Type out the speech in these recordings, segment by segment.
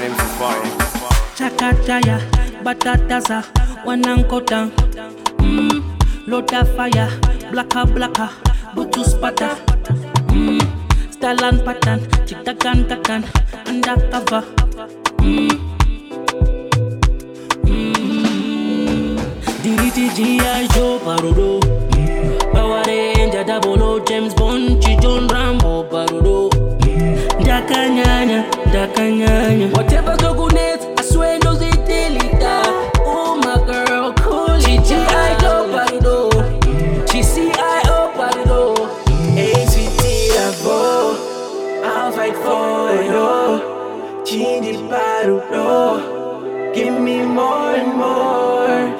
name's Rufaro. chakachaya batataza wanankota mm, loda fire blaka blaka butuspata mm, stalan patan chitakan takan undercover mm. Mm. diriti G.I. Joe parodo Power Ranger double O James Bond Chijon Rambo parodo ndakanyanya ndakanyanya whatever zokunet i swear ndozidelita oh my girl cool G.I. Joe parodo G.C.I.O. parodo ACT Lavo, I'll fight for you. Chindi Parudo, give me more and more.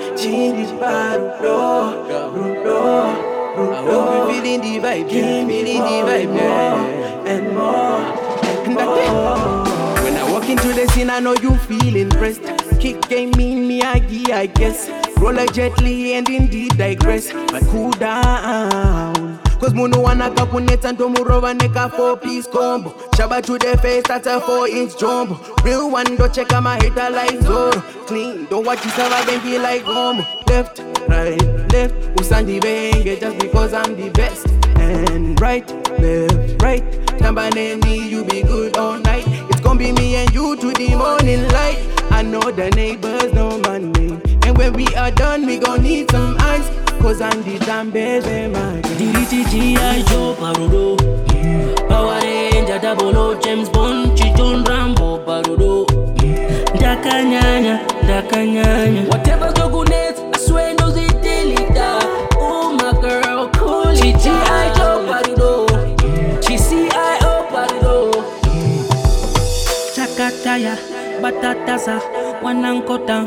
Rudo, Rudo. We feeling the vibe, yeah. feeling the vibe, yeah. And more, and more. When I walk into the scene, I know you feel impressed. Kick game mean me, I I guess. Roll like Jet Li and indeed digress. But cool down. Cause muno wanaka kunetsa ndomurova neka 4 piece combo shaba to the face that's a 4 inch jumbo real one don't check my hater like Zoro clean don't watch yourself I can be like homo left right left usandi benge just because I'm the best and right left right tambaneni you be good all night. It's gonna be me and you to the morning light. I know the neighbors know my name. And when we are done we gon' need some ice. Cause I'm the damn baby my girl diriti G.I. Joe parodo Power Ranger double O James Bond Chijon Rambo parodo ndakanyanya ndakanyanya whatever zokunet i swear ndozidelita oh my girl cool G.I. chakataya batataza wanankota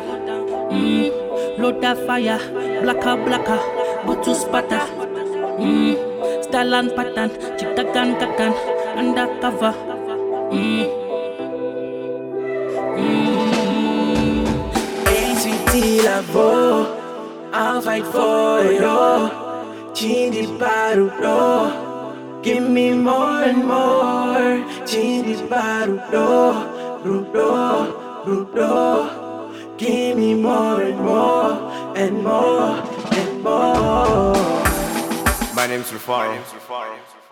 mm, loda fire blaka blaka butuspata mm, stalan patan chitakan takan undercover mm. ACT Lavo, I'll fight for you. Chindi Parudo, give me more and more. Chindi Parudo, Rudo, Rudo, give me more and more and more and more. My name's Rufaro.